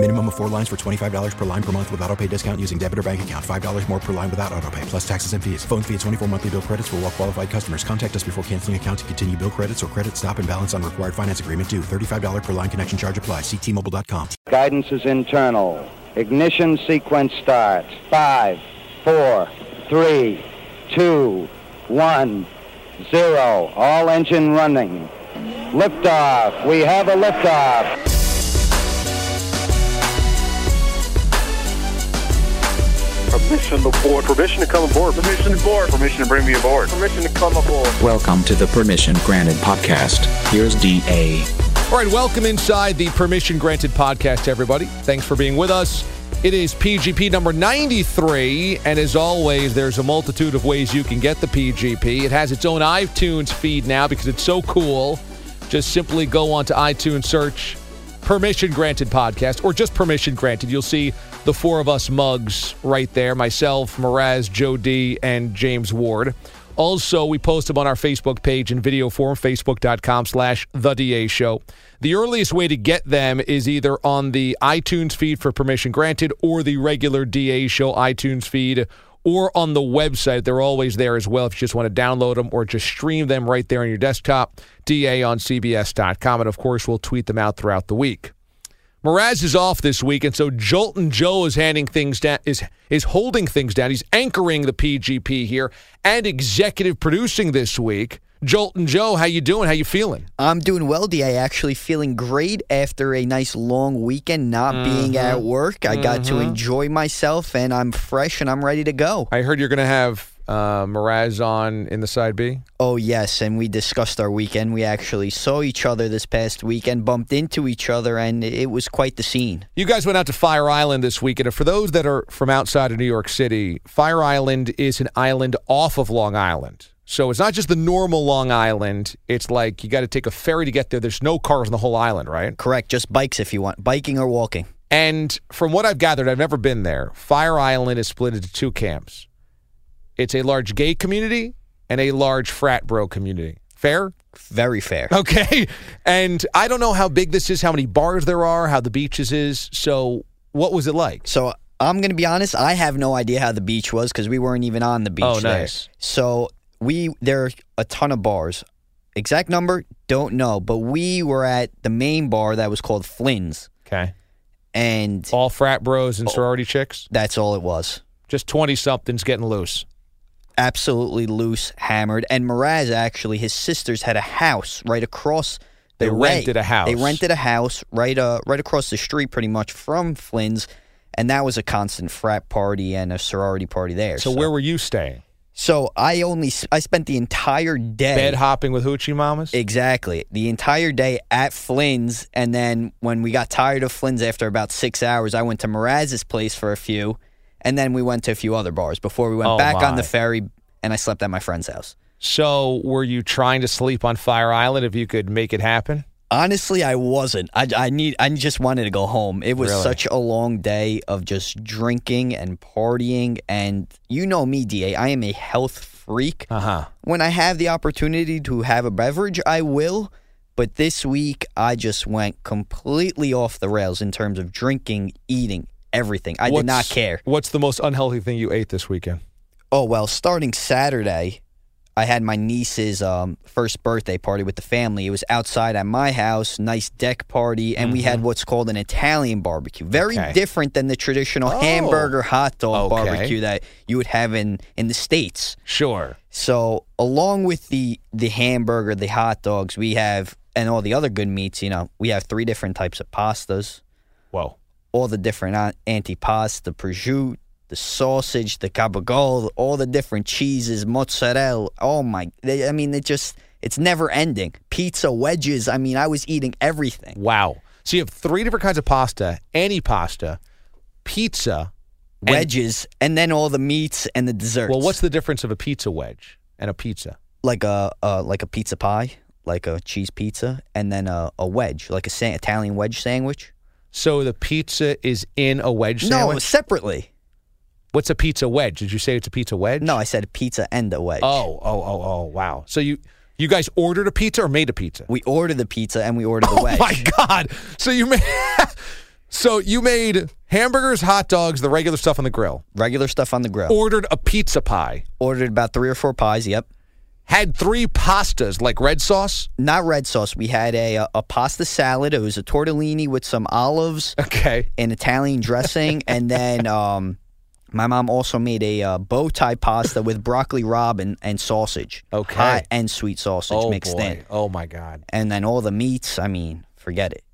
Minimum of four lines for $25 per line per month with auto pay discount using debit or bank account. $5 more per line without auto pay, plus taxes and fees. Phone fee at 24 monthly bill credits for all well qualified customers. Contact us before canceling account to continue bill credits or credit stop and balance on required finance agreement due. $35 per line connection charge apply. Ctmobile.com. Guidance is internal. Ignition sequence starts. Five, four, three, two, one, zero. All engine running. Liftoff. We have a liftoff. Permission to board. Permission to come aboard. Permission to board. Permission to bring me aboard. Permission to come aboard. Welcome to the Permission Granted podcast. Here's DA. All right, welcome inside the Permission Granted podcast, everybody. Thanks for being with us. It is PGP number 93, and as always, there's a multitude of ways you can get the PGP. It has its own iTunes feed now because it's so cool. Just simply go onto iTunes, search Permission Granted podcast, or just Permission Granted. You'll see the four of us mugs right there myself, Mraz, Joe D, and James Ward. Also, we post them on our Facebook page in video form, facebook.com slash The DA Show. The earliest way to get them is either on the iTunes feed for permission granted or the regular DA Show iTunes feed or on the website. They're always there as well if you just want to download them or just stream them right there on your desktop, DA on CBS.com. And of course, we'll tweet them out throughout the week. Mraz is off this week, and so Jolton Joe is handing things down, is is holding things down. He's anchoring the PGP here and executive producing this week. Jolton Joe, how you doing? How you feeling? I'm doing well, DA. Actually feeling great after a nice long weekend not mm-hmm. being at work. I mm-hmm. got to mm-hmm. enjoy myself, and I'm fresh and I'm ready to go. I heard you're going to have uh, on in the side B? Oh, yes. And we discussed our weekend. We actually saw each other this past weekend, bumped into each other, and it was quite the scene. You guys went out to Fire Island this weekend. And for those that are from outside of New York City, Fire Island is an island off of Long Island. So it's not just the normal Long Island. It's like you got to take a ferry to get there. There's no cars on the whole island, right? Correct. Just bikes if you want, biking or walking. And from what I've gathered, I've never been there. Fire Island is split into two camps. It's a large gay community and a large frat bro community. Fair? Very fair. Okay. And I don't know how big this is, how many bars there are, how the beaches is. So, what was it like? So, I'm going to be honest, I have no idea how the beach was because we weren't even on the beach oh, there. nice. So, we there are a ton of bars. Exact number, don't know, but we were at the main bar that was called Flynn's. Okay. And all frat bros and sorority chicks? That's all it was. Just 20 somethings getting loose absolutely loose, hammered. And Mraz actually, his sisters had a house right across. The they way. rented a house. They rented a house right uh right across the street, pretty much from Flynn's, and that was a constant frat party and a sorority party there. So, so. where were you staying? So I only I spent the entire day bed hopping with hoochie mamas. Exactly, the entire day at Flynn's, and then when we got tired of Flynn's after about six hours, I went to Mraz's place for a few, and then we went to a few other bars before we went oh back my. on the ferry, and I slept at my friend's house. So, were you trying to sleep on Fire Island if you could make it happen? Honestly, I wasn't. I, I need. I just wanted to go home. It was really? such a long day of just drinking and partying, and you know me, Da. I am a health freak. Uh huh. When I have the opportunity to have a beverage, I will. But this week, I just went completely off the rails in terms of drinking, eating, everything. I what's, did not care. What's the most unhealthy thing you ate this weekend? Oh well, starting Saturday, I had my niece's um, first birthday party with the family. It was outside at my house, nice deck party, and mm-hmm. we had mm-hmm. what's called an Italian barbecue. Very okay. different than the traditional oh. hamburger hot dog okay. barbecue that you would have in in the states. Sure. So along with the the hamburger, the hot dogs, we have and all the other good meats. You know, we have three different types of pastas. Whoa all the different antipasto, the prosciutto, the sausage, the gabagool, all the different cheeses, mozzarella. Oh my! They, I mean, it just it's never ending. Pizza wedges. I mean, I was eating everything. Wow! So you have three different kinds of pasta: antipasto, pizza, wedges, and, and then all the meats and the desserts. Well, what's the difference of a pizza wedge and a pizza? Like a uh, like a pizza pie, like a cheese pizza, and then a, a wedge, like a sa- Italian wedge sandwich. So the pizza is in a wedge sandwich? No, separately. What's a pizza wedge? Did you say it's a pizza wedge? No, I said pizza and a wedge. Oh, oh, oh, oh, wow. So you you guys ordered a pizza or made a pizza? We ordered the pizza and we ordered the Oh wedge. Oh my god. So you made So you made hamburgers, hot dogs, the regular stuff on the grill. Regular stuff on the grill. Ordered a pizza pie. ordered about three or four pies. Yep. Had three pastas like red sauce. Not red sauce. We had a a, a pasta salad. It was a tortellini with some olives Okay. and Italian dressing, and then um, my mom also made a uh, bow tie pasta with broccoli rabe and, and sausage. Okay. hot and sweet sausage Oh mixed boy. in, Oh my god. and then all the meats. I mean, forget it.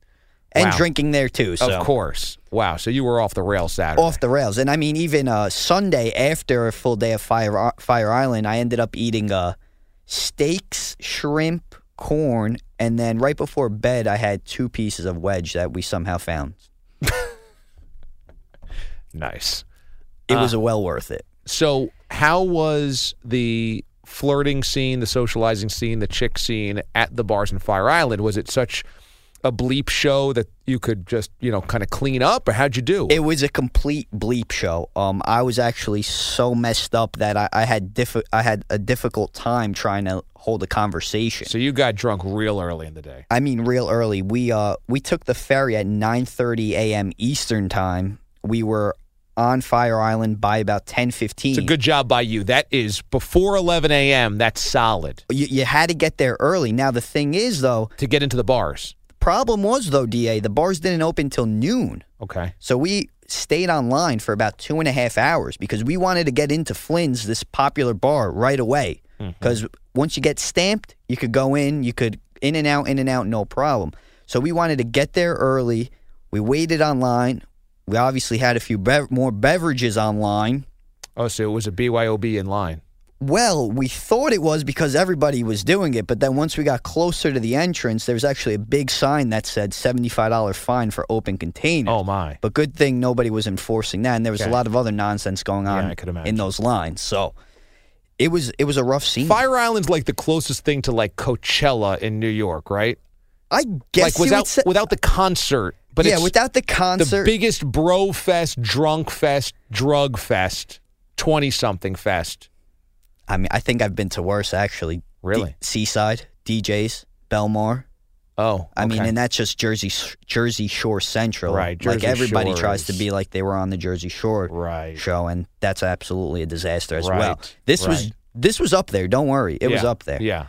And Wow. drinking there too. So. Of course. Wow. So you were off the rails Saturday. off the rails. And I mean, even uh, Sunday after a full day of Fire Fire Island, I ended up eating uh, steaks, shrimp, corn, and then right before bed, I had two pieces of wedge that we somehow found. nice. It Uh, was well worth it. So, how was the flirting scene, the socializing scene, the chick scene at the bars in Fire Island? Was it such a bleep show that you could just, you know, kind of clean up, or how'd you do? It was a complete bleep show. Um, I was actually so messed up that I, I had diff- I had a difficult time trying to hold a conversation. so you got drunk real early in the day. I mean, real early. We uh we took the ferry at 9:30 a.m. Eastern time. We were on Fire Island by about 10:15. It's a good job by you. That is before 11 a.m. That's solid You, you had to get there early. Now the thing is, though, to get into the bars. Problem was though, Da, the bars didn't open till noon. Okay. So we stayed online for about two and a half hours because we wanted to get into Flynn's, this popular bar, right away. Mm-hmm. Because once you get stamped, you could go in, you could in and out, in and out, no problem. So we wanted to get there early. We waited online. We obviously had a few bev- more beverages online. Oh, so it was a BYOB in line. Well, we thought it was because everybody was doing it, but then once we got closer to the entrance, there was actually a big sign that said $75 fine for open containers. Oh my. But good thing nobody was enforcing that, and there was Okay. a lot of other nonsense going on Yeah, I could imagine. in those lines. So it was it was a rough scene. Fire Island's like the closest thing to like Coachella in New York, right? I guess like without say, without the concert, but yeah, it's without the concert, the biggest bro fest, drunk fest, drug fest, twenty something fest. I mean, I think I've been to worse actually. Really? D- Seaside, DJs, Belmar. Oh, I mean, and that's just Jersey Jersey Shore Central. Right, like everybody tries to be like they were on the Jersey Shore Right. show, and that's absolutely a disaster as well. Right, This was this was up there. Don't worry, it was up there. Yeah.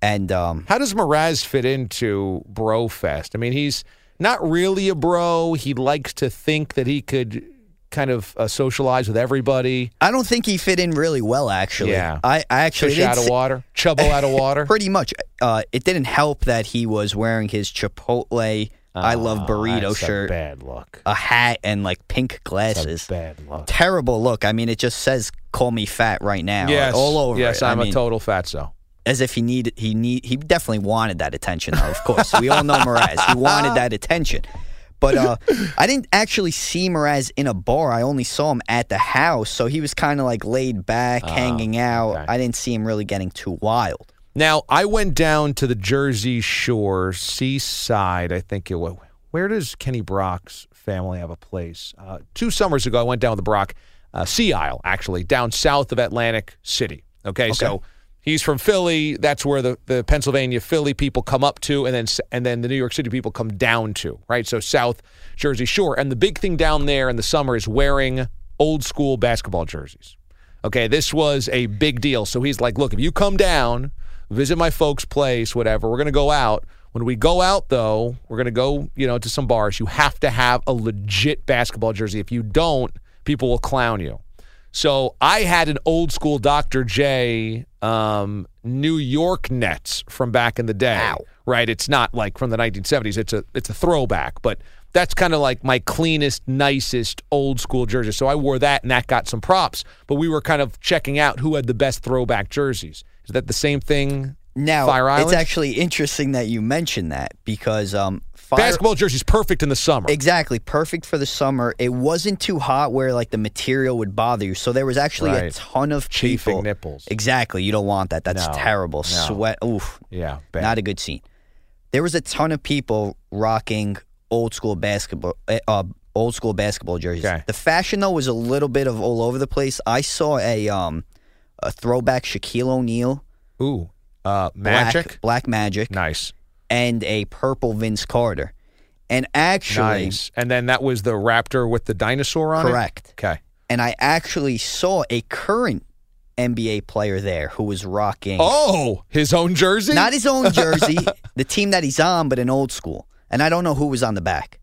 And um, How does Mraz fit into Bro Fest? I mean, he's not really a bro. He likes to think that he could kind of uh, socialize with everybody. I don't think he fit in really well. Actually, Yeah. I, I actually Fish out of water, chubbo out of water. Pretty much. Uh, it didn't help that he was wearing his Chipotle I love burrito Oh, That's shirt, A bad look. a hat, and like pink glasses. A bad look. Terrible look. I mean, it just says "call me fat" right now. Yes, all over. Yes, it. I I'm a mean, total fatso. as if he needed he need he definitely wanted that attention though of course we all know Mraz he wanted that attention but uh I didn't actually see Mraz in a bar I only saw him at the house so he was kind of like laid back hanging out okay. I didn't see him really getting too wild Now, I went down to the Jersey Shore, Seaside, I think it was. Where does Kenny Brock's family have a place? Uh, two summers ago, I went down with the Brock uh, Sea Isle, actually, down south of Atlantic City. Okay, so he's from Philly. That's where the, the Pennsylvania Philly people come up to, and then and then the New York City people come down to. Right, so South Jersey Shore, and the big thing down there in the summer is wearing old school basketball jerseys. Okay, this was a big deal. So he's like, look, if you come down, visit my folks' place, whatever, we're going to go out. When we go out, though, we're going to go, you know, to some bars. You have to have a legit basketball jersey. If you don't, people will clown you. So I had an old school Dr. J um, New York Nets from back in the day. Right? It's not like from the 1970s. It's a it's a throwback, but that's kind of like my cleanest, nicest old school jersey. So I wore that, and that got some props. But we were kind of checking out who had the best throwback jerseys. Is that the same thing? Now Fire Island. it's actually interesting that you mentioned that because um Fire, basketball jerseys perfect in the summer. Exactly, perfect for the summer. It wasn't too hot where like the material would bother you. So there was actually a Right. ton of Chafing people. nipples. Exactly, you don't want that. That's No, terrible. no. Sweat. Oof. yeah, bad. Not a good scene. There was a ton of people rocking old school basketball, eh, uh, old school basketball jerseys. Okay. The fashion though was a little bit of all over the place. I saw a um a throwback Shaquille O'Neal, Ooh, uh, black, magic. black magic, Nice, and a purple Vince Carter. And actually, nice. And then that was the raptor with the dinosaur on it. correct. Okay. And I actually saw a current NBA player there who was rocking Oh, his own jersey. not his own jersey, the team that he's on, but an old school. And I don't know who was on the back,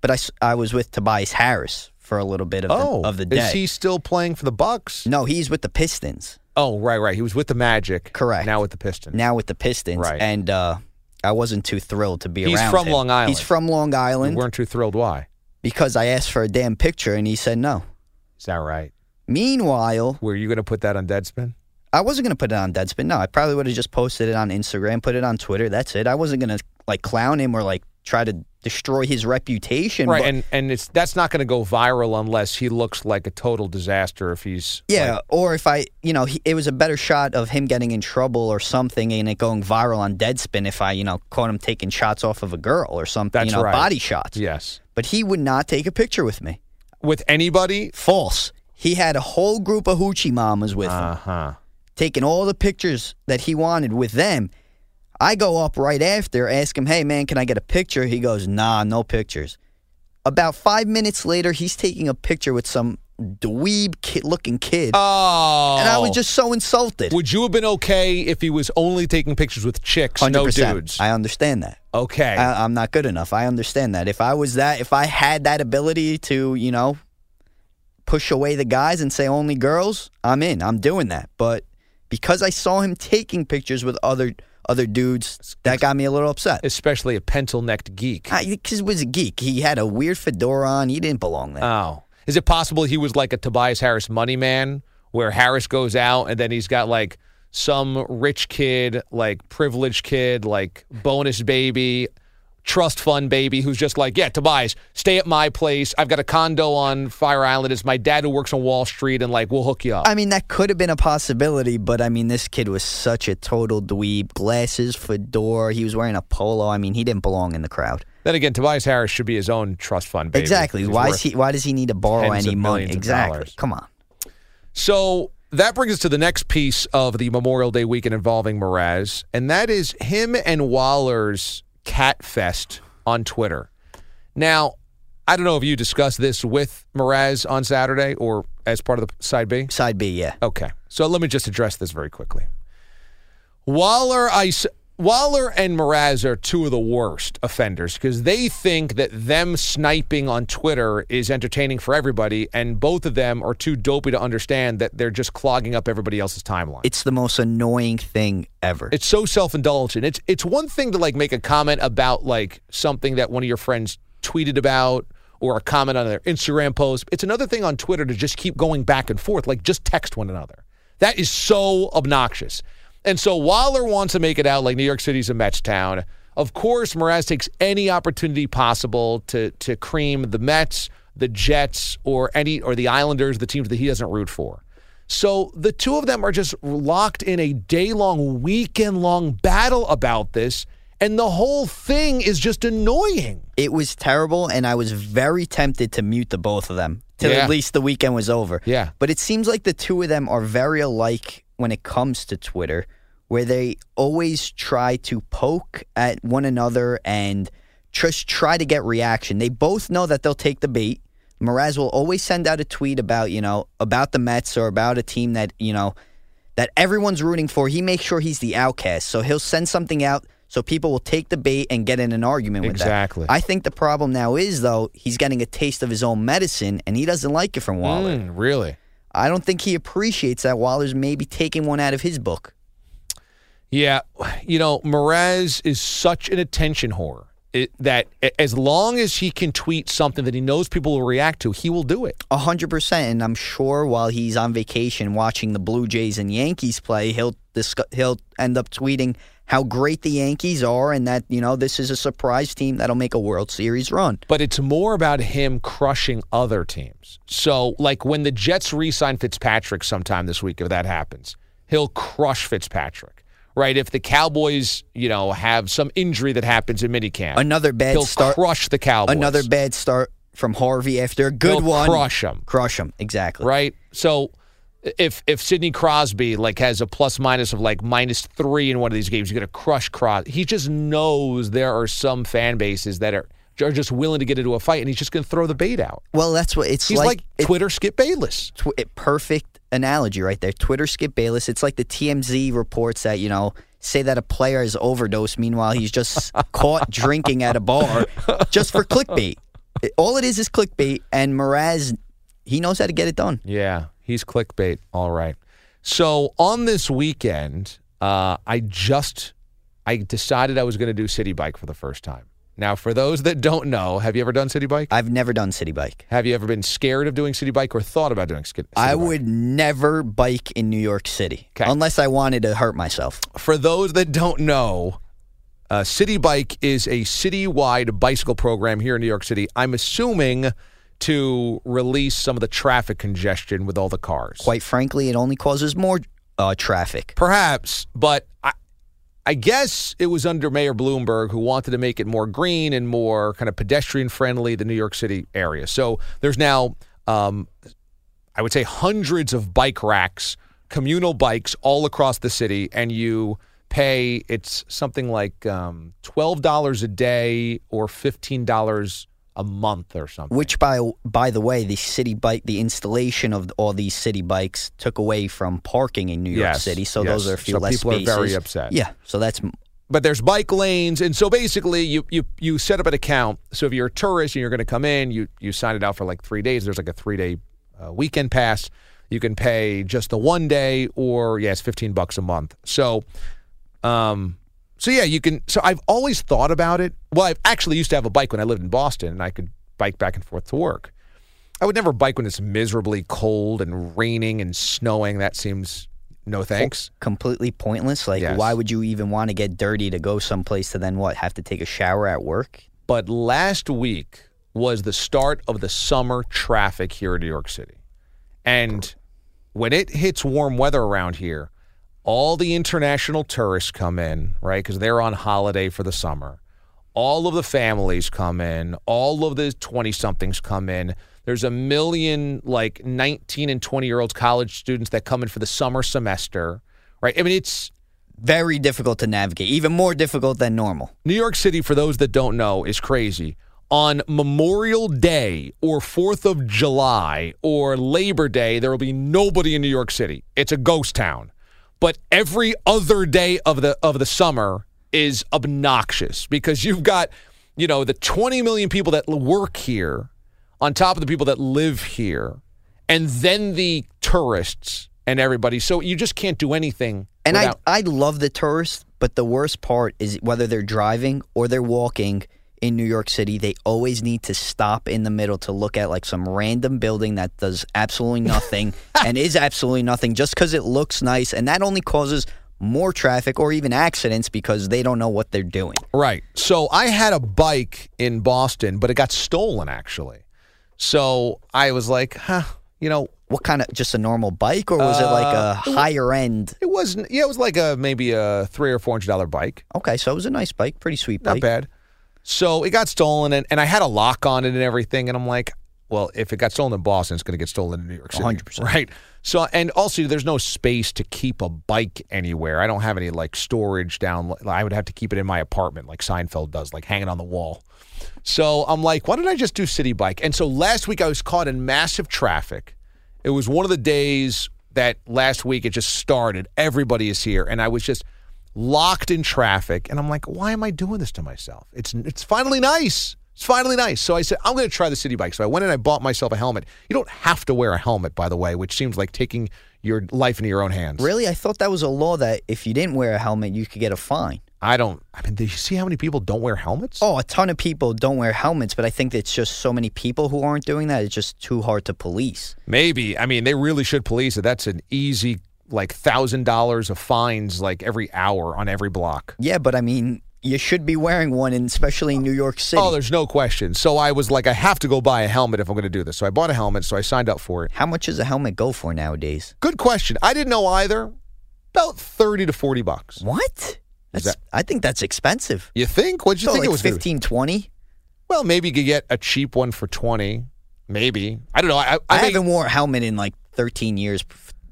but I, I was with Tobias Harris for a little bit of oh, the, of the day. is he still playing for the Bucks? no, he's with the Pistons Oh, right, right. He was with the Magic. Correct. Now with the Pistons. now with the Pistons, Right. and uh, I wasn't too thrilled to be He's around. from him. Long Island. He's from Long you Island weren't too thrilled. Why? because I asked for a damn picture and he said no. Is that right? Meanwhile, Were you going to put that on Deadspin? I wasn't going to put it on Deadspin. No, I probably would have just posted it on Instagram, put it on Twitter. That's it. I wasn't going to like clown him or like try to destroy his reputation. Right, but- and and it's that's not going to go viral unless he looks like a total disaster. If he's Yeah, like- or if I, you know, he, it was a better shot of him getting in trouble or something and it going viral on Deadspin if I, you know, caught him taking shots off of a girl or something, That's you know, right. body shots. yes, But he would not take a picture with me. with anybody. False. He had a whole group of hoochie mamas with Uh him, taking all the pictures that he wanted with them. I go up right after, ask him, hey, man, can I get a picture? He goes, nah, no pictures. About five minutes later, he's taking a picture with some dweeb kid looking kid. Oh, and I was oh. just so insulted. Would you have been okay if he was only taking pictures with chicks, no 100%. dudes? I understand that. okay. I, I'm not good enough. I understand that. If I was that, if I had that ability to, you know, push away the guys and say only girls, I'm in. I'm doing that. But because I saw him taking pictures with other other dudes, that got me a little upset. Especially a pencil necked geek. Ah, because he was a geek. He had a weird fedora on. He didn't belong there. Oh. Is it possible he was like a Tobias Harris money man where Harris goes out and then he's got like some rich kid, like privileged kid, like bonus baby, trust fund baby who's just like, yeah, Tobias, stay at my place. I've got a condo on Fire Island. It's my dad who works on Wall Street and like we'll hook you up. I mean, that could have been a possibility, but I mean, this kid was such a total dweeb. Glasses, fedora. He was wearing a polo. I mean, he didn't belong in the crowd. then again, Tobias Harris should be his own trust fund baby. Exactly. He's Why is he? Why does he need to borrow any money? Exactly. Come on. So that brings us to the next piece of the Memorial Day weekend involving Mraz, and that is him and Waller's cat fest on Twitter. Now, I don't know if you discussed this with Mraz on Saturday or as part of the side B. Side B, yeah. Okay, so let me just address this very quickly. Waller, I, Waller and Mraz are two of the worst offenders because they think that them sniping on Twitter is entertaining for everybody, and both of them are too dopey to understand that they're just clogging up everybody else's timeline. It's the most annoying thing ever. It's so self-indulgent. It's it's one thing to like make a comment about like something that one of your friends tweeted about or a comment on their Instagram post. It's another thing on Twitter to just keep going back and forth, like just text one another. That is so obnoxious. And so Waller wants to make it out like New York City's a Mets town. Of course, Mraz takes any opportunity possible to to cream the Mets, the Jets, or any or the Islanders, the teams that he doesn't root for. So the two of them are just locked in a day long, weekend long battle about this. And the whole thing is just annoying. it was terrible, and I was very tempted to mute the both of them till Yeah. at least the weekend was over. Yeah. But it seems like the two of them are very alike when it comes to Twitter, where they always try to poke at one another and just try to get reaction. They both know that they'll take the bait. Mraz will always send out a tweet about, you know, about the Mets or about a team that, you know, that everyone's rooting for. He makes sure he's the outcast. So he'll send something out so people will take the bait and get in an argument with Exactly. that. I think the problem now is though, he's getting a taste of his own medicine and he doesn't like it from Waller. Mm, really? I don't think he appreciates that Waller's maybe taking one out of his book. Yeah. You know, Mraz is such an attention whore it, that as long as he can tweet something that he knows people will react to, he will do it. A hundred percent, and I'm sure while he's on vacation watching the Blue Jays and Yankees play, he'll discuss, he'll end up tweeting how great the Yankees are and that you know this is a surprise team that'll make a World Series run. But it's more about him crushing other teams. So, like when the Jets re sign Fitzpatrick sometime this week, if that happens, he'll crush Fitzpatrick. right? If the Cowboys, you know, have some injury that happens in minicamp, Another bad he'll start. crush the Cowboys. Another bad start from Harvey after a good He'll one. crush 'em. Crush him. Exactly. right? So if if Sidney Crosby like has a plus minus of like minus three in one of these games, you're gonna crush Crosby. He just knows there are some fan bases that are are just willing to get into a fight, and he's just gonna throw the bait out. Well, that's what it's He's like, it- Twitter Skip Bayless. tw- it- perfect analogy right there. Twitter skip Bayless. It's like the TMZ reports that you know say that a player has overdosed. Meanwhile, he's just caught drinking at a bar just for clickbait. All it is is clickbait, and Mraz, he knows how to get it done. Yeah, he's clickbait. All right. So on this weekend, uh, I just I decided I was going to do Citi Bike for the first time. Now, for those that don't know, have you ever done Citi Bike? I've never done Citi Bike. Have you ever been scared of doing Citi Bike or thought about doing City I Bike? would never bike in New York City 'Kay. unless I wanted to hurt myself. For those that don't know, uh, Citi Bike is a citywide bicycle program here in New York City. I'm assuming to release some of the traffic congestion with all the cars. Quite frankly, it only causes more uh, traffic. Perhaps, but I, I guess it was under Mayor Bloomberg who wanted to make it more green and more kind of pedestrian friendly, the New York City area. So there's now, um, I would say, hundreds of bike racks, communal bikes all across the city, and you pay, it's something like um, $12 a day or $15 a month or something. Which, by by the way, the Citi Bike, the installation of all these Citi Bikes took away from parking in New York Yes, City. So yes. those are a few So less people are very upset. Yeah. So that's but there's bike lanes and so basically you you you set up an account so if you're a tourist and you're going to come in you you sign it out for like three days there's like a three day uh, weekend pass you can pay just the one day or yeah it's 15 bucks a month so um so yeah you can so i've always thought about it well i actually used to have a bike when i lived in boston and i could bike back and forth to work i would never bike when it's miserably cold and raining and snowing that seems no thanks completely pointless. Like, Yes. why would you even want to get dirty to go someplace to then what? Have to take a shower at work? But last week was the start of the summer traffic here in New York City. And when it hits warm weather around here, all the international tourists come in, right? Because they're on holiday for the summer. All of the families come in, all of the 20 somethings come in. There's a million like 19 and 20 year olds college students that come in for the summer semester, right? I mean, it's Very difficult to navigate. Even more difficult than normal. New York City, for those that don't know, is crazy. On Memorial Day or 4th of July or Labor Day, there will be nobody in New York City. It's a ghost town. But every other day of the of the summer is obnoxious because you've got, you know, the 20 million people that work here on top of the people that live here and then the tourists and everybody. So you just can't do anything And without- I I love the tourists, but the worst part is whether they're driving or they're walking in New York City, they always need to stop in the middle to look at like some random building that does absolutely nothing and is absolutely nothing just because it looks nice, and that only causes more traffic or even accidents because they don't know what they're doing. Right. So I had a bike in Boston, but it got stolen actually. So I was like, huh, you know, What kind of just a normal bike, or was it like a uh, higher end? it wasn't. Yeah, it was like a maybe a three or four hundred dollar bike. Okay, so it was a nice bike, pretty sweet Not bike. bad. So it got stolen, and, and I had a lock on it and everything. And I'm like, well, if it got stolen in Boston, it's going to get stolen in New York City. 100%. Right. So, and also, there's no space to keep a bike anywhere. I don't have any like storage down. I would have to keep it in my apartment, like Seinfeld does, like hanging on the wall. So I'm like, why don't I just do Citi Bike? And so last week I was caught in massive traffic. It was one of the days that last week it just started. Everybody is here, and I was just locked in traffic. And I'm like, why am I doing this to myself? It's it's finally nice. It's finally nice. So I said, I'm going to try the Citi Bike. So I went and I bought myself a helmet. You don't have to wear a helmet, by the way, which seems like taking your life into your own hands. Really, I thought that was a law that if you didn't wear a helmet, you could get a fine. I don't. I mean, do you see how many people don't wear helmets? Oh, a ton of people don't wear helmets, but I think it's just so many people who aren't doing that. It's just too hard to police. Maybe. I mean, they really should police it. That's an easy, like, thousand dollars of fines, like every hour on every block. Yeah, but I mean, you should be wearing one, and especially in New York City. Oh, there's no question. So I was like, I have to go buy a helmet if I'm going to do this. So I bought a helmet. So I signed up for it. How much does a helmet go for nowadays? Good question. I didn't know either. About 30 to 40 bucks. What? That's, that- I think that's expensive. You think? What'd you So think like it was? gonna 15, 20? Well, maybe you could get a cheap one for 20. Maybe. I don't know. I, I, I, haven't worn a helmet in like 13 years.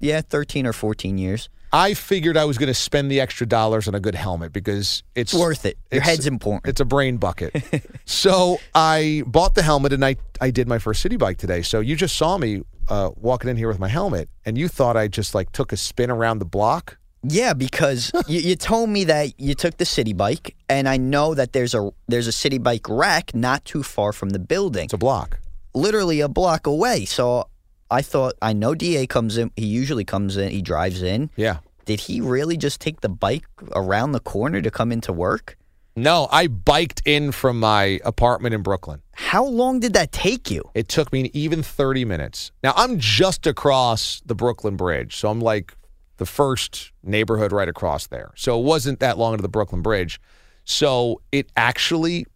Yeah, 13 or 14 years. I figured I was going to spend the extra dollars on a good helmet because it's worth it. Your head's important. It's a brain bucket. so I bought the helmet and I, I did my first Citi Bike today. So you just saw me uh, walking in here with my helmet and you thought I just like took a spin around the block. Yeah, because you, you told me that you took the Citi Bike, and I know that there's a there's a Citi Bike rack not too far from the building, It's a block. literally a block away. So I thought I know Da comes in. He usually comes in. He drives in. Yeah. Did he really just take the bike around the corner to come into work? No, I biked in from my apartment in Brooklyn. How long did that take you? It took me even 30 minutes. Now, I'm just across the Brooklyn Bridge. So I'm like the first neighborhood right across there. So it wasn't that long to the Brooklyn Bridge. So it actually,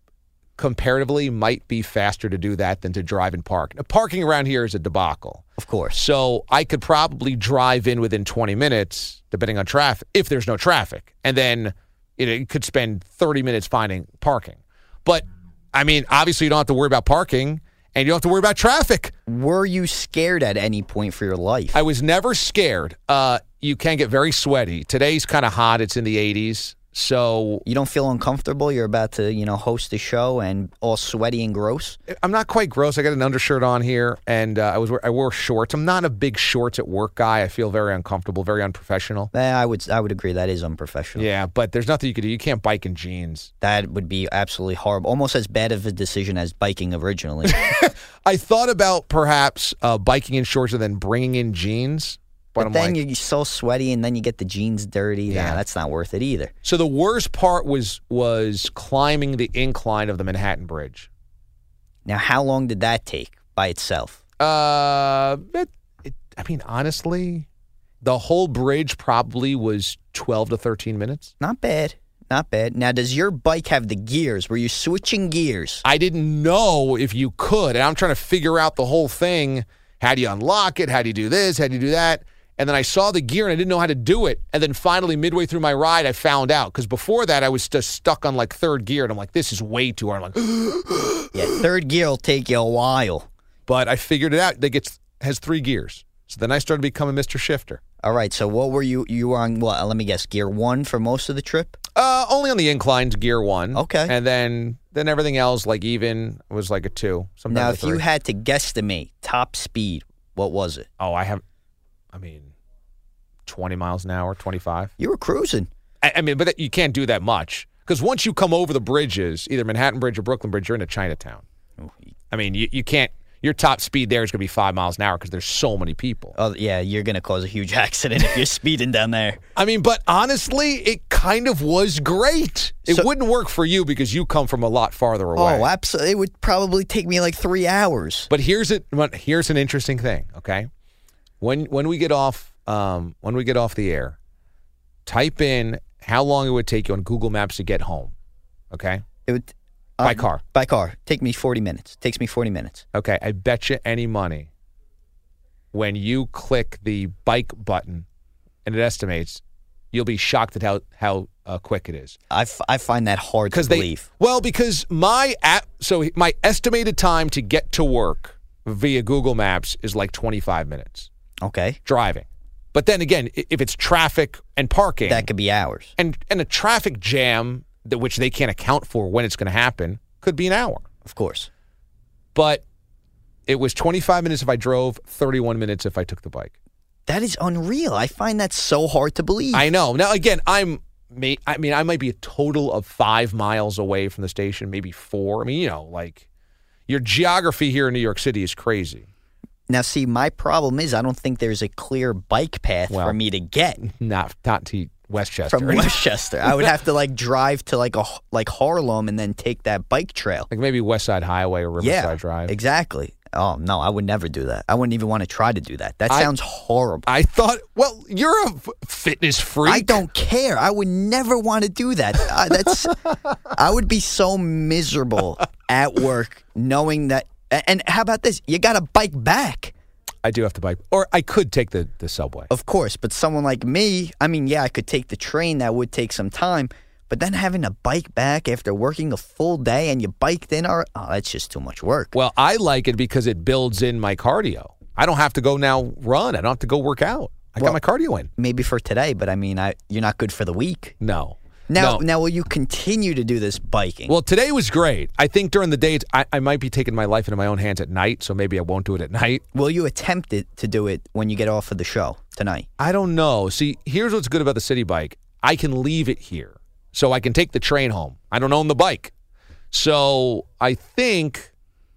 comparatively, might be faster to do that than to drive and park. Now, parking around here is a debacle. Of course. So I could probably drive in within 20 minutes, depending on traffic, if there's no traffic. And then it, it could spend 30 minutes finding parking. But I mean, obviously, you don't have to worry about parking and you don't have to worry about traffic. Were you scared at any point for your life? I was never scared. Uh, you can get very sweaty. Today's kind of hot. It's in the 80s. So you don't feel uncomfortable? You're about to, you know, host the show and all sweaty and gross? I'm not quite gross. I got an undershirt on here, and uh, I was I wore shorts. I'm not a big shorts at work guy. I feel very uncomfortable, very unprofessional. Eh, I would I would agree that is unprofessional. Yeah, but there's nothing you could do. You can't bike in jeans. That would be absolutely horrible. Almost as bad of a decision as biking originally. I thought about perhaps uh, biking in shorts and then bringing in jeans, but, I'm then like, you're so sweaty and then you get the jeans dirty. Yeah, Yeah. that's not worth it either. so the worst part was was climbing the incline of the Manhattan Bridge. Now, how long did that take by itself? Uh, it, it, I mean, honestly, the whole bridge probably was 12 to 13 minutes. Not bad. Not bad. Now, does your bike have the gears? Were you switching gears? I didn't know if you could, and I'm trying to figure out the whole thing. How do you unlock it? How do you do this? How do you do that? And then I saw the gear and I didn't know how to do it. And then finally, midway through my ride, I found out because before that, I was just stuck on like third gear, and I'm like, this is way too hard. I'm like, Yeah, third gear will take you a while. but I figured it out. They gets has three gears. So then I started becoming Mr. Shifter. All right, so what were you? You were on what? Let me guess. Gear one for most of the trip. Uh, only on the inclines, gear one. Okay. And then then everything else, like even, was like a two. Sometimes now, if you had to guesstimate top speed, what was it? oh, I have, I mean, twenty miles an hour, twenty five. You were cruising. I, I mean, but that, you can't do that much because once you come over the bridges, either Manhattan Bridge or Brooklyn Bridge, you're into Chinatown. I mean, you, you can't. Your top speed there is going to be five miles an hour because there's so many people. Oh yeah, you're gonna cause a huge accident if you're speeding down there. I mean, but honestly, it kind of was great. It So- wouldn't work for you because you come from a lot farther oh, away. Oh, absolutely. It would probably take me like three hours. But here's it. But here's an interesting thing. Okay, when when we get off um, when we get off the air, type in how long it would take you on Google Maps to get home. Okay, It would by uh, car. By car. Take me 40 minutes. Takes me 40 minutes. Okay, I bet you any money when you click the bike button and it estimates, you'll be shocked at how how uh, quick it is. I, f- I find that hard to they believe. well, because my app, so my estimated time to get to work via Google Maps is like 25 minutes Okay. driving. But then again, if it's traffic and parking, That could be hours. and and a traffic jam that which they can't account for when it's going to happen could be an hour. Of course. But it was 25 minutes if I drove, 31 minutes if I took the bike. That is unreal. I find that so hard to believe. I know. Now again, I'm may I mean I might be a total of 5 miles away from the station, maybe 4. I mean, you know, like your geography here in New York City is crazy. Now, see, my problem is I don't think there's a clear bike path Well, for me to get Not not to Westchester. from Westchester. I would have to like drive to like a like Harlem and then take that bike trail. like maybe West Side Highway or Riverside yeah, Drive. exactly. Oh no, I would never do that. I wouldn't even want to try to do that. That I- sounds horrible. I thought, well, you're a fitness freak. I don't care. I would never want to do that. Uh, that's. I would be so miserable at work knowing that. And how about this? You got to bike back. I do have to bike, or I could take the the subway. Of course, but someone like me, I mean, yeah, I could take the train. That would take some time. But then having to bike back after working a full day and you biked in, or oh, that's just too much work. Well, I like it because it builds in my cardio. I don't have to go now run. I don't have to go work out. I Well- got my cardio in. Maybe for today, but I mean, I, you're not good for the week. No. Now, No. now, will you continue to do this biking? Well, today was great. I think during the day, I, I might be taking my life into my own hands at night, so maybe I won't do it at night. will you attempt it to do it when you get off of the show tonight? I don't know. See, here's what's good about the Citi Bike I can leave it here, so I can take the train home. I don't own the bike. So I think,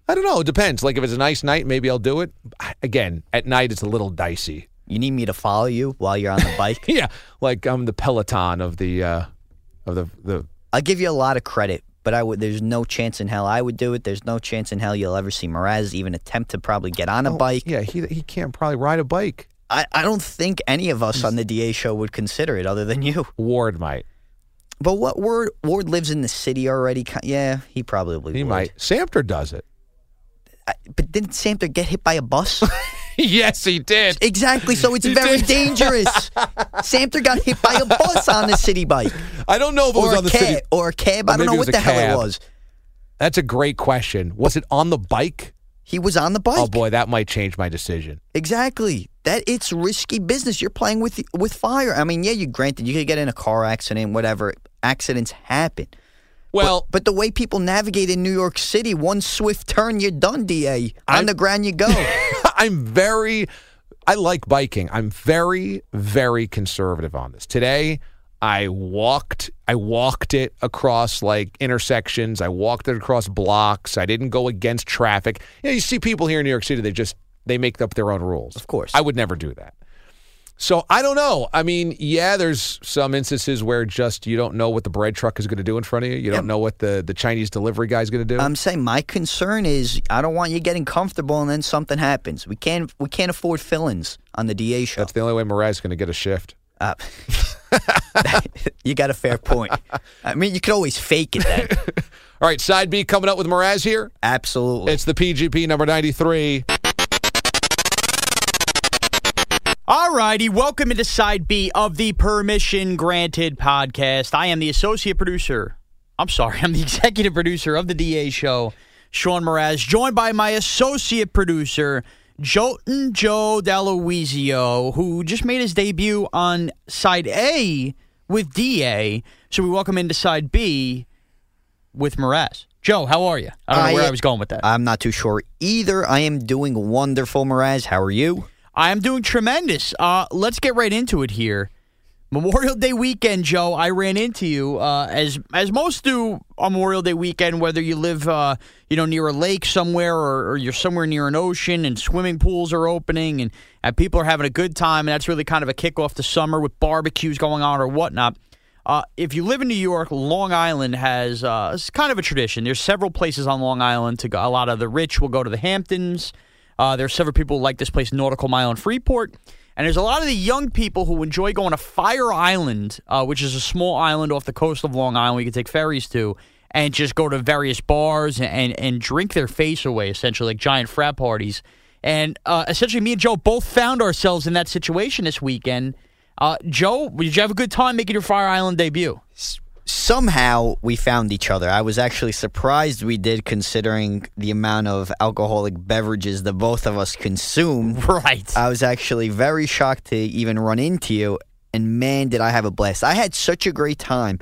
I don't know. It depends. Like if it's a nice night, maybe I'll do it. Again, at night, it's a little dicey. You need me to follow you while you're on the bike? Yeah, like I'm the Peloton of the, uh, of the, the I'll give you a lot of credit, but I would. There's no chance in hell I would do it. There's no chance in hell you'll ever see Mraz even attempt to probably get on a oh, bike. Oh, Yeah, he, he can't probably ride a bike. I, I don't think any of us on the DA show would consider it other than you. Ward might. But what Ward Ward lives in the city already? ki- Yeah, he probably He would. might. Samter does it. I- But didn't Samter get hit by a bus? yes, he did. exactly. So it's He very did. dangerous. Samter got hit by a bus on the Citi Bike, I don't know if it was on the cab, city. or a cab. Or I don't know what the a hell it was. That's a great question. Was it on the bike? He was on the bike. Oh boy, that might change my decision. Exactly. That it's risky business. You're playing with with fire. I mean, yeah, you granted you could get in a car accident, whatever. Accidents happen. Well, But, but the way people navigate in New York City, one swift turn, you're done, DA. On I'm- the ground you go. I'm very I like biking. I'm very very conservative on this. Today I walked I walked it across like intersections. I walked it across blocks. I didn't go against traffic. You know, you see people here in New York City they just they make up their own rules. Of course. I would never do that. So I don't know. I mean, yeah, there's some instances where just you don't know what the bread truck is going to do in front of you. You don't know what the, the Chinese delivery guy is going to do. I'm saying my concern is I don't want you getting comfortable and then something happens. We can't we can't afford fill-ins on the DA show. That's the only way is going to get a shift. Uh, you got a fair point. I mean, you could always fake it then. All right, side B coming up with Mraz here. Absolutely. It's the PGP number 93. All righty, welcome into side B of the Permission Granted podcast. I am the associate producer. I'm sorry, I'm the executive producer of the DA show, Sean Mraz, joined by my associate producer, Jolton Joe D'Aloisio, who just made his debut on side A with DA. So we welcome into side B with Mraz. Joe, how are you? I don't know where I was going with that. I'm not too sure either. I am doing wonderful, Mraz. How are you? I am doing tremendous. Uh, let's get right into it here. Memorial Day weekend, Joe. I ran into you uh, as as most do on Memorial Day weekend. Whether you live, uh, you know, near a lake somewhere, or, or you're somewhere near an ocean, and swimming pools are opening, and, and people are having a good time, and that's really kind of a kickoff to summer with barbecues going on or whatnot. Uh, if you live in New York, Long Island has uh, it's kind of a tradition. There's several places on Long Island to go. A lot of the rich will go to the Hamptons. Uh, there's several people who like this place, Nautical Mile in Freeport. And there's a lot of the young people who enjoy going to Fire Island, uh, which is a small island off the coast of Long Island we can take ferries to, and just go to various bars and, and, and drink their face away, essentially, like giant frat parties. And uh, essentially, me and Joe both found ourselves in that situation this weekend. Uh, Joe, did you have a good time making your Fire Island debut? Somehow we found each other. I was actually surprised we did, considering the amount of alcoholic beverages the both of us consumed. Right. I was actually very shocked to even run into you, and man, did I have a blast! I had such a great time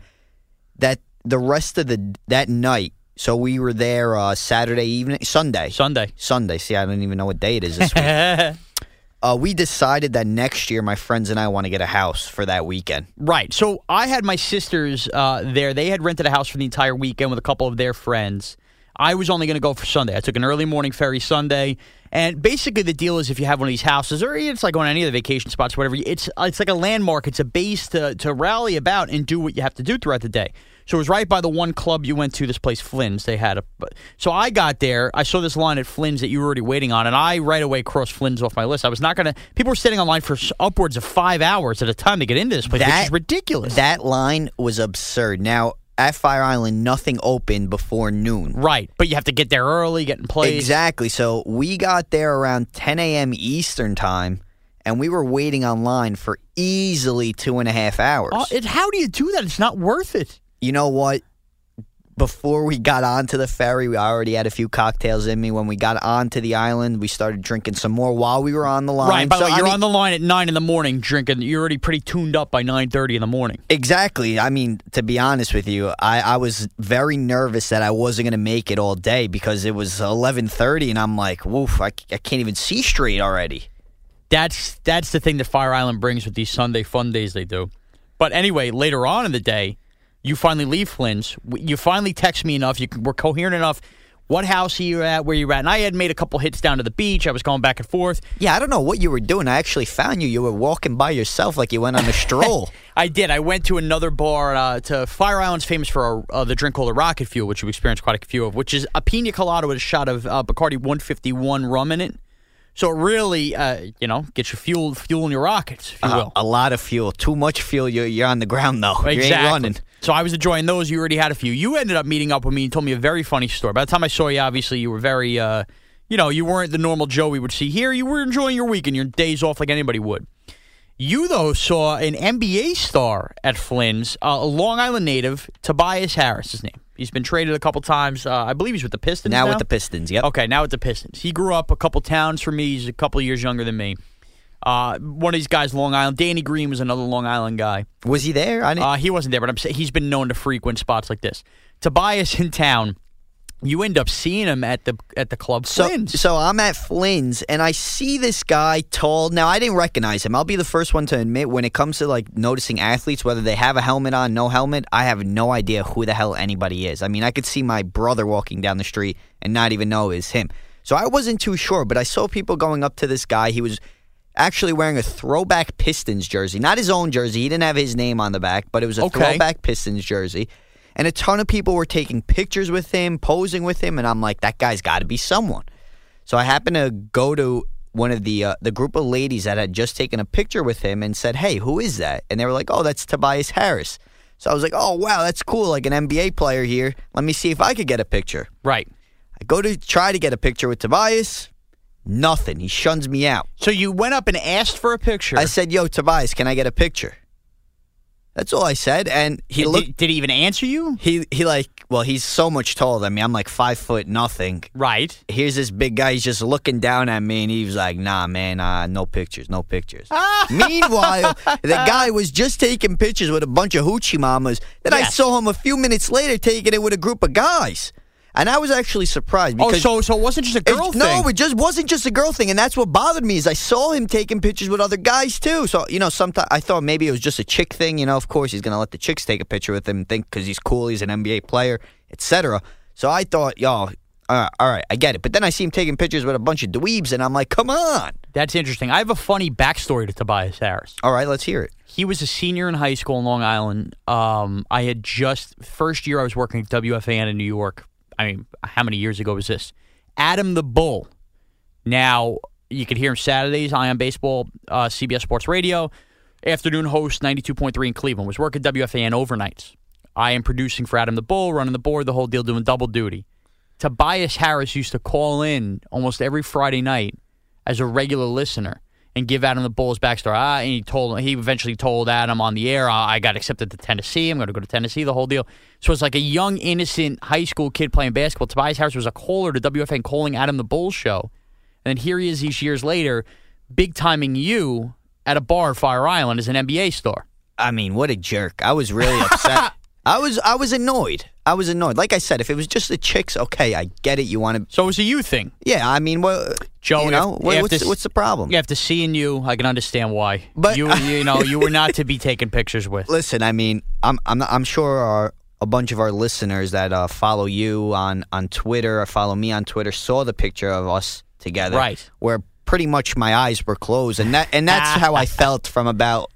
that the rest of the that night. So we were there uh, Saturday evening, Sunday, Sunday. Sunday. See, I don't even know what day it is this week. uh, we decided that next year, my friends and I want to get a house for that weekend. Right. So I had my sisters uh, there. They had rented a house for the entire weekend with a couple of their friends. I was only going to go for Sunday. I took an early morning ferry Sunday, and basically the deal is if you have one of these houses, or it's like on any of the vacation spots, whatever, it's it's like a landmark. It's a base to to rally about and do what you have to do throughout the day. So it was right by the one club you went to. This place, Flynn's. They had a. So I got there. I saw this line at Flynn's that you were already waiting on, and I right away crossed Flynn's off my list. I was not going to. People were standing online for upwards of five hours at a time to get into this place, which is ridiculous. That line was absurd. Now, at Fire Island, nothing opened before noon. Right, but you have to get there early, get in place. Exactly. So we got there around 10 a.m. Eastern time, and we were waiting online for easily two and a half hours. Oh, it, how do you do that? It's not worth it. You know what? Before we got onto the ferry, we already had a few cocktails in me. When we got onto the island, we started drinking some more while we were on the line. Right, by the So, way, you're mean- on the line at nine in the morning drinking. You're already pretty tuned up by nine thirty in the morning. Exactly. I mean, to be honest with you, I, I was very nervous that I wasn't going to make it all day because it was eleven thirty, and I'm like, woof, I, I can't even see straight already. That's that's the thing that Fire Island brings with these Sunday fun days they do. But anyway, later on in the day, you finally leave Flynn's. You finally text me enough. You were coherent enough. What house are you at? Where you at? And I had made a couple hits down to the beach. I was going back and forth. Yeah, I don't know what you were doing. I actually found you. You were walking by yourself like you went on a stroll. I did. I went to another bar. Uh, to Fire Island's famous for uh, the drink called the Rocket Fuel, which you experienced quite a few of, which is a pina colada with a shot of uh, Bacardi 151 rum in it. So it really, uh, you know, gets you fuel, fueling your rockets, if you Uh, will. a lot of fuel, too much fuel. You're, you're on the ground though. You ain't running. So I was enjoying those. You already had a few. You ended up meeting up with me and told me a very funny story. By the time I saw you, obviously you were very, uh, you know, you weren't the normal Joe we would see here. You were enjoying your weekend, your days off like anybody would. You though saw an NBA star at Flynn's, uh, a Long Island native, Tobias Harris. His name. He's been traded a couple times. Uh, I believe he's with the Pistons Now now. with the Pistons. Yep. Okay, now with the Pistons. He grew up a couple towns from me. He's a couple years younger than me. Uh, one of these guys, Long Island. Danny Green was another Long Island guy. Was he there? I didn't. Uh, he wasn't there, but I'm he's been known to frequent spots like this. Tobias in town, you end up seeing him at the at the club So, Flynn's. so I'm at Flynn's and I see this guy tall. Now I didn't recognize him. I'll be the first one to admit when it comes to like noticing athletes, whether they have a helmet on, no helmet, I have no idea who the hell anybody is. I mean, I could see my brother walking down the street and not even know it's him. So I wasn't too sure, but I saw people going up to this guy. He was actually wearing a throwback Pistons jersey, not his own jersey. He didn't have his name on the back, but it was a Okay. throwback Pistons jersey. And a ton of people were taking pictures with him, posing with him, and I'm like, that guy's got to be someone. So I happened to go to one of the uh, the group of ladies that had just taken a picture with him and said, "Hey, who is that?" And they were like, "Oh, that's Tobias Harris." So I was like, "Oh, wow, that's cool, like an NBA player here. Let me see if I could get a picture." right. I go to try to get a picture with Tobias. Nothing. He shuns me out. So you went up and asked for a picture. I said, "Yo, Tobias, can I get a picture?" That's all I said, and he did, looked. did he even answer you? He he like well, he's so much taller than me. I'm like five foot nothing. Right. Here's this big guy. He's just looking down at me, and he was like, "Nah, man, uh, no pictures, no pictures." Meanwhile, the guy was just taking pictures with a bunch of hoochie mamas. Then I saw him a few minutes later taking it with a group of guys, and I was actually surprised Oh, so so it wasn't just a girl it, thing. no, it just wasn't just a girl thing, and that's what bothered me. Is I saw him taking pictures with other guys too. So you know, sometimes I thought maybe it was just a chick thing. You know, of course he's gonna let the chicks take a picture with him, and think because he's cool, he's an NBA player, etc. So I thought, yo, all right, all right, I get it. But then I see him taking pictures with a bunch of dweebs, and I'm like, come on. That's interesting. I have a funny backstory to Tobias Harris. All right, let's hear it. He was a senior in high school in Long Island. Um, I had just first year I was working at WFAN in New York. I mean, how many years ago was this? Adam the Bull. Now you could hear him Saturdays. I Ion Baseball, uh, CBS Sports Radio, afternoon host, ninety-two point three in Cleveland. Was working WFAN overnights. I am producing for Adam the Bull, running the board, the whole deal, doing double duty. Tobias Harris used to call in almost every Friday night as a regular listener and give Adam the Bull's backstory. Ah, and he told he eventually told Adam on the air, "Ah, I got accepted to Tennessee. I'm going to go to Tennessee. The whole deal. So it's like a young, innocent high school kid playing basketball. Tobias Harris was a caller to WFAN calling Adam the Bulls show, and then here he is these years later, big timing you at a bar in Fire Island as an NBA star. I mean, what a jerk. I was really upset. I was I was annoyed. I was annoyed. Like I said, if it was just the chicks, okay, I get it. You want to, So it was a you thing. yeah. I mean, well, Joe, you know, if- what- what's this- what's the problem? After seeing you, I can understand why. But- you, you know, you were not to be taken pictures with. Listen, I mean, I'm I'm I'm sure our a bunch of our listeners that uh, follow you on on Twitter or follow me on Twitter saw the picture of us together, Right. Where pretty much my eyes were closed, and that and that's how I felt from about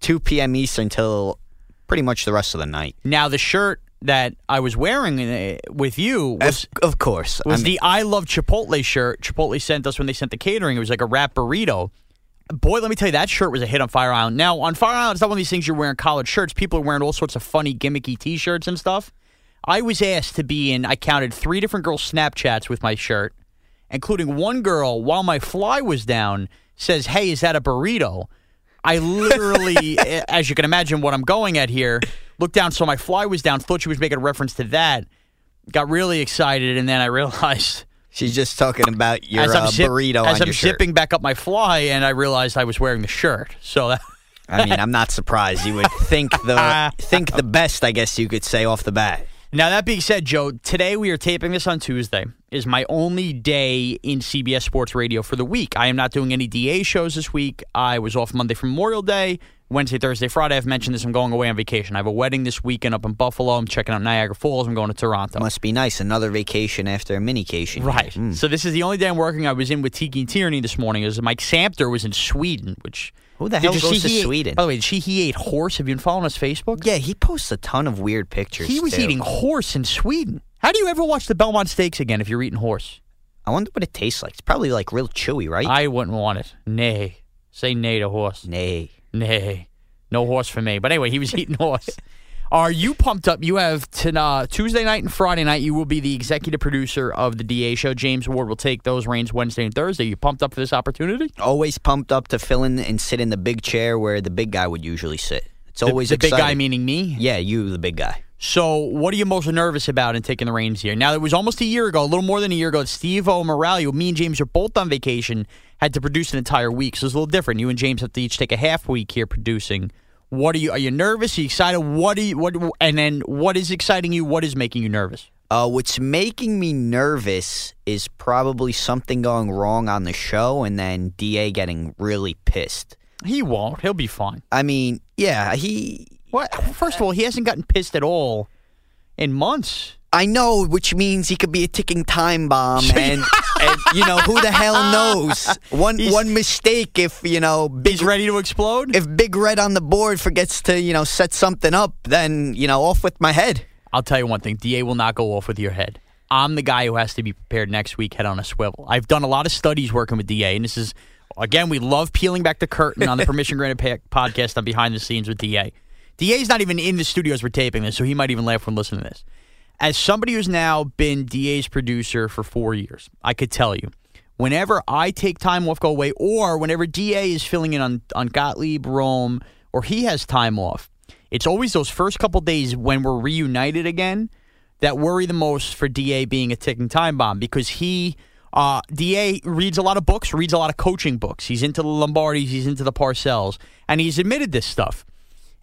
two p.m. Eastern till pretty much the rest of the night. Now the shirt that I was wearing uh, with you was Of, of course, was I mean, the I love Chipotle shirt. Chipotle sent us when they sent the catering. It was like a wrap burrito. boy, let me tell you, that shirt was a hit on Fire Island. Now, on Fire Island, it's not one of these things you're wearing college shirts. People are wearing all sorts of funny, gimmicky t shirts and stuff. I was asked to be in, I counted three different girls' Snapchats with my shirt, including one girl, while my fly was down, says, Hey, is that a burrito? I literally, as you can imagine, what I'm going at here, looked down, so my fly was down, thought she was making a reference to that, got really excited, and then I realized. She's just talking about your uh, zip- burrito as I'm your shirt. zipping back up my fly, and I realized I was wearing the shirt. So that, I mean, I'm not surprised. You would think the think the best, I guess you could say off the bat. Now, that being said, Joe, today we are taping this on Tuesday. Is my only day in CBS Sports Radio for the week. I am not doing any DA shows this week. I was off Monday for Memorial Day. Wednesday, Thursday, Friday. I've mentioned this. I'm going away on vacation. I have a wedding this weekend up in Buffalo. I'm checking out Niagara Falls. I'm going to Toronto. Must be nice. Another vacation after a minication. Right. Hmm. So this is the only day I'm working. I was in with Tiki and Tierney this morning. As Mike Samter was in Sweden, which Who the hell you goes to ate- Sweden? by the way, did she he ate horse? Have you been following us Facebook? Yeah, he posts a ton of weird pictures. He was too. eating horse in Sweden. How do you ever watch the Belmont Stakes again if you're eating horse? I wonder what it tastes like. It's probably like real chewy, right? I wouldn't want it. Nay. Say nay to horse. Nay. Nay. No horse for me. But anyway, he was eating horse. Are you pumped up? You have to, uh, Tuesday night and Friday night. You will be the executive producer of the DA show. James Ward will take those reins Wednesday and Thursday. You pumped up for this opportunity? Always pumped up to fill in and sit in the big chair where the big guy would usually sit. It's The- always the, big guy, meaning me. Yeah, you, the big guy. So, what are you most nervous about in taking the reins here? Now, it was almost a year ago, a little more than a year ago. Steve O'Morale, me and James are both on vacation, had to produce an entire week. So it's a little different. You and James have to each take a half week here producing. What are you? Are you nervous? Are you excited? What are you? What? And then, what is exciting you? What is making you nervous? Uh, what's making me nervous is probably something going wrong on the show and then DA getting really pissed. He won't. He'll be fine. I mean, yeah, he. What? First of all, he hasn't gotten pissed at all in months. I know, which means he could be a ticking time bomb, and, and you know who the hell knows? One He's- one mistake, if you know, big, He's ready to explode. if Big Red on the board forgets to you know set something up, then you know off with my head. I'll tell you one thing: Da will not go off with your head. I'm the guy who has to be prepared next week, head on a swivel. I've done a lot of studies working with Da, and this is again, we love peeling back the curtain on the Permission Granted podcast on behind the scenes with Da. Da's not even in the studios we're taping this, so he might even laugh when listening to this. As somebody who's now been DA's producer for four years, I could tell you, whenever I take time off, go away, or whenever DA is filling in on, on Gottlieb, Rome, or he has time off, it's always those first couple days when we're reunited again that worry the most for DA being a ticking time bomb because he, uh, DA reads a lot of books, reads a lot of coaching books. He's into the Lombardis, he's into the Parcells, and he's admitted this stuff.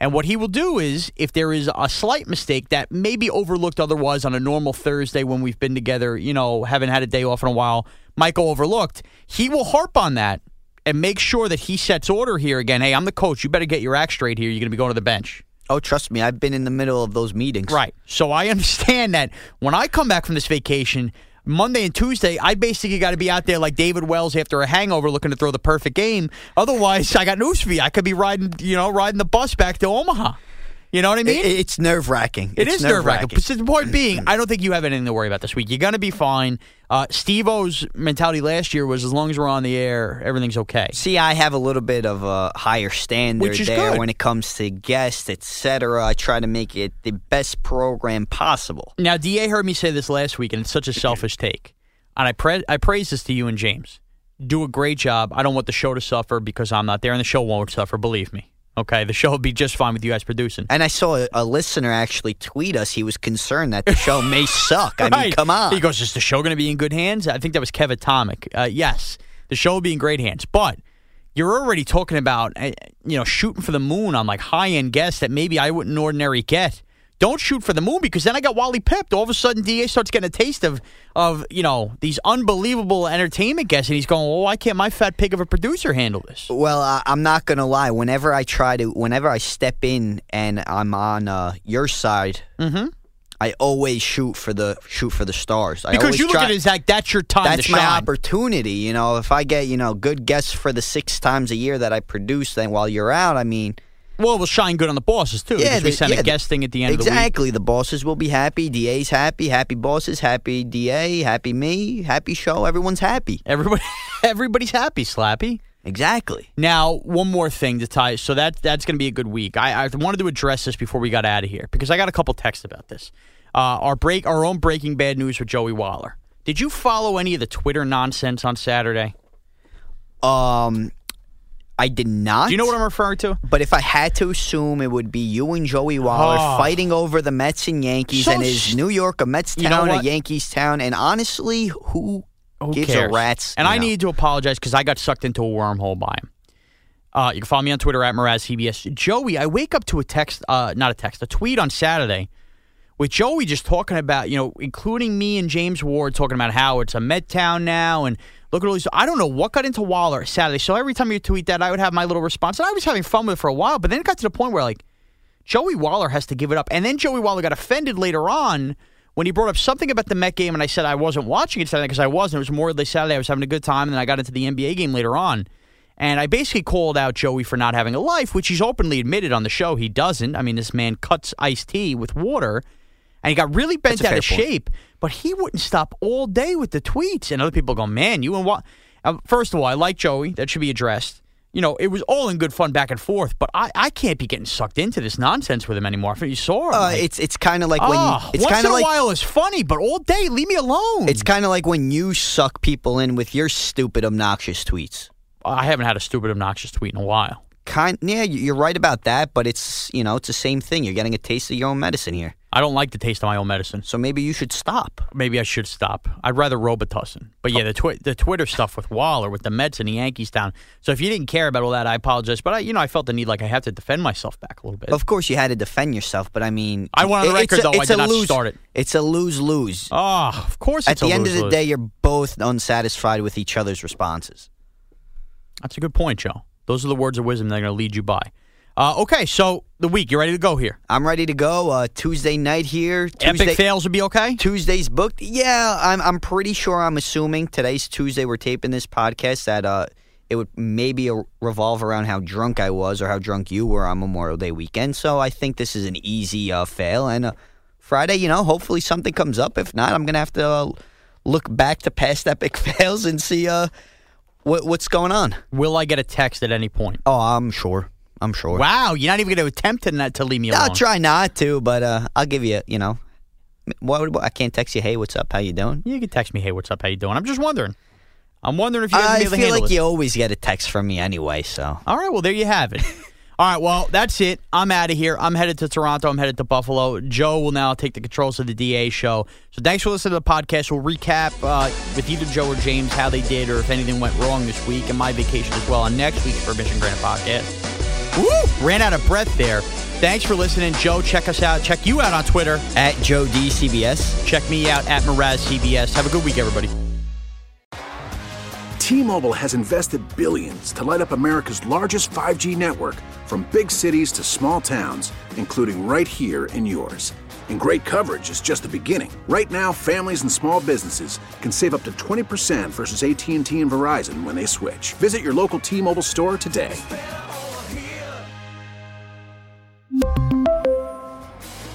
And what he will do is, if there is a slight mistake that may be overlooked otherwise on a normal Thursday when we've been together, you know, haven't had a day off in a while, might go overlooked, he will harp on that and make sure that he sets order here again. Hey, I'm the coach. You better get your act straight here. You're going to be going to the bench. Oh, trust me, I've been in the middle of those meetings. Right. So I understand that when I come back from this vacation, Monday and Tuesday, I basically got to be out there like David Wells after a hangover looking to throw the perfect game. Otherwise, I got news for you. I could be riding, you know, riding the bus back to Omaha. You know what I mean? It- it's nerve wracking. It is nerve wracking. But the point being, I don't think you have anything to worry about this week. You're going to be fine. Uh, Steve O's mentality last year was as long as we're on the air, everything's okay. See, I have a little bit of a higher standard there good. when it comes to guests, etc. I try to make it the best program possible. Now, Da heard me say this last week, and it's such a selfish take. And I pra- I praise this to you and James. Do a great job. I don't want the show to suffer because I'm not there, and the show won't suffer. Believe me. Okay, the show will be just fine with you guys producing. And I saw a, a listener actually tweet us. He was concerned that the show may suck. I mean, come on. He goes, "Is the show going to be in good hands?" I think that was Kevin Tomic. Uh, yes, the show will be in great hands. But you're already talking about, uh, you know, shooting for the moon on like high end guests that maybe I wouldn't ordinarily get. Don't shoot for the moon because then I got Wally pipped. All of a sudden, Da starts getting a taste of, of you know, these unbelievable entertainment guests, and he's going, "Well, why can't my fat pig of a producer handle this?" Well, I, I'm not gonna lie. Whenever I try to, whenever I step in and I'm on uh, your side, Mm-hmm. I always shoot for the shoot for the stars. I Because you look try- at it as like that's your time That's my opportunity. You know, if I get you know good guests for the six times a year that I produce, then while you're out, I mean, well, we'll shine good on the bosses too. because we the- send yeah, a guesting at the end of the week. exactly. The bosses will be happy. DA's happy. Happy bosses. Happy DA. Happy me. Happy show. Everyone's happy. Everybody, everybody's happy, Slappy. Exactly. Now, one more thing to tie. So that that's going to be a good week. I, I wanted to address this before we got out of here because I got a couple texts about this. Uh, our break, our own breaking bad news with Joey Waller. Did you follow any of the Twitter nonsense on Saturday? Um, I did not. Do you know what I'm referring to? But if I had to assume, it would be you and Joey Waller Oh. fighting over the Mets and Yankees, So and is New York a Mets You know town, a? Yankees town? And honestly, who, Who gives cares? a rat's? And I know? need to apologize because I got sucked into a wormhole by him. Uh, you can follow me on Twitter at Mraz CBS. Joey, I wake up to a text, uh, not a text, a tweet on Saturday with Joey just talking about, you know, including me and James Ward talking about how it's a Met town now and look at all these. I don't know what got into Waller Saturday. So every time you tweet that, I would have my little response. And I was having fun with it for a while, but then it got to the point where, like, Joey Waller has to give it up. And then Joey Waller got offended later on when he brought up something about the Met game, and I said I wasn't watching it Saturday because I wasn't. It was Memorial Day Saturday. I was having a good time, and then I got into the NBA game later on. And I basically called out Joey for not having a life, which he's openly admitted on the show he doesn't. I mean, this man cuts iced tea with water, and he got really bent out of point. shape. But he wouldn't stop all day with the tweets, and other people go, "Man, you and what?" Uh, first of all, I like Joey. That should be addressed. You know, it was all in good fun back and forth, but I, I can't be getting sucked into this nonsense with him anymore. You saw him. Uh, like, it's it's kind of like when oh, you, it's once in a like while it's funny, but all day, leave me alone. it's kind of like when you suck people in with your stupid, obnoxious tweets. I haven't had a stupid, obnoxious tweet in a while. Kind, yeah, you're right about that, but it's you know it's the same thing. You're getting a taste of your own medicine here, I don't like the taste of my own medicine. so maybe you should stop. Maybe I should stop. I'd rather Robitussin. But yeah, oh. the twi- the Twitter stuff with Waller, with the Mets and the Yankees down. So if you didn't care about all that, I apologize. But I, you know, I felt the need like I have to defend myself back a little bit. Of course, you had to defend yourself, but I mean, I went on the it- it's record, a- though, I it's did a not lose, start it. It's a lose lose. Oh, ah, of course. At it's a the end of the lose-lose. day, you're both unsatisfied with each other's responses. that's a good point, Joe. Those are the words of wisdom that are going to lead you by. Uh, okay, so the week, you ready to go here? I'm ready to go. Uh, Tuesday night here. Tuesday, Epic fails would be okay. Tuesday's booked. Yeah, I'm. I'm pretty sure. I'm assuming today's Tuesday. We're taping this podcast that uh, it would maybe revolve around how drunk I was or how drunk you were on Memorial Day weekend. So I think this is an easy uh, fail. And uh, Friday, you know, hopefully something comes up. If not, I'm gonna have to uh, look back to past epic fails and see uh, what what's going on. Will I get a text at any point? Oh, I'm sure. I'm sure. Wow, you're not even going to attempt to, not, to leave me alone. I'll try not to, but uh, I'll give you. You know, what, what I can't text you. Hey, what's up? How you doing? You can text me, hey, what's up? How you doing? I'm just wondering. I'm wondering if you guys I be able to feel like this. you always get a text from me anyway. So All right, well, there you have it. All right, well, that's it. I'm out of here. I'm headed to Toronto. I'm headed to Buffalo. Joe will now take the controls of the DA show. So thanks for listening to the podcast. We'll recap uh, with either Joe or James how they did or if anything went wrong this week and my vacation as well on next week's Permission Granted podcast. Woo! Ran out of breath there. Thanks for listening. Joe, check us out. Check you out on Twitter. at Joe D CBS. Check me out at Mraz CBS. Have a good week, everybody. T-Mobile has invested billions to light up America's largest 5G network from big cities to small towns, including right here in yours. And great coverage is just the beginning. Right now, families and small businesses can save up to 20% versus AT&T and Verizon when they switch. Visit your local T-Mobile store today.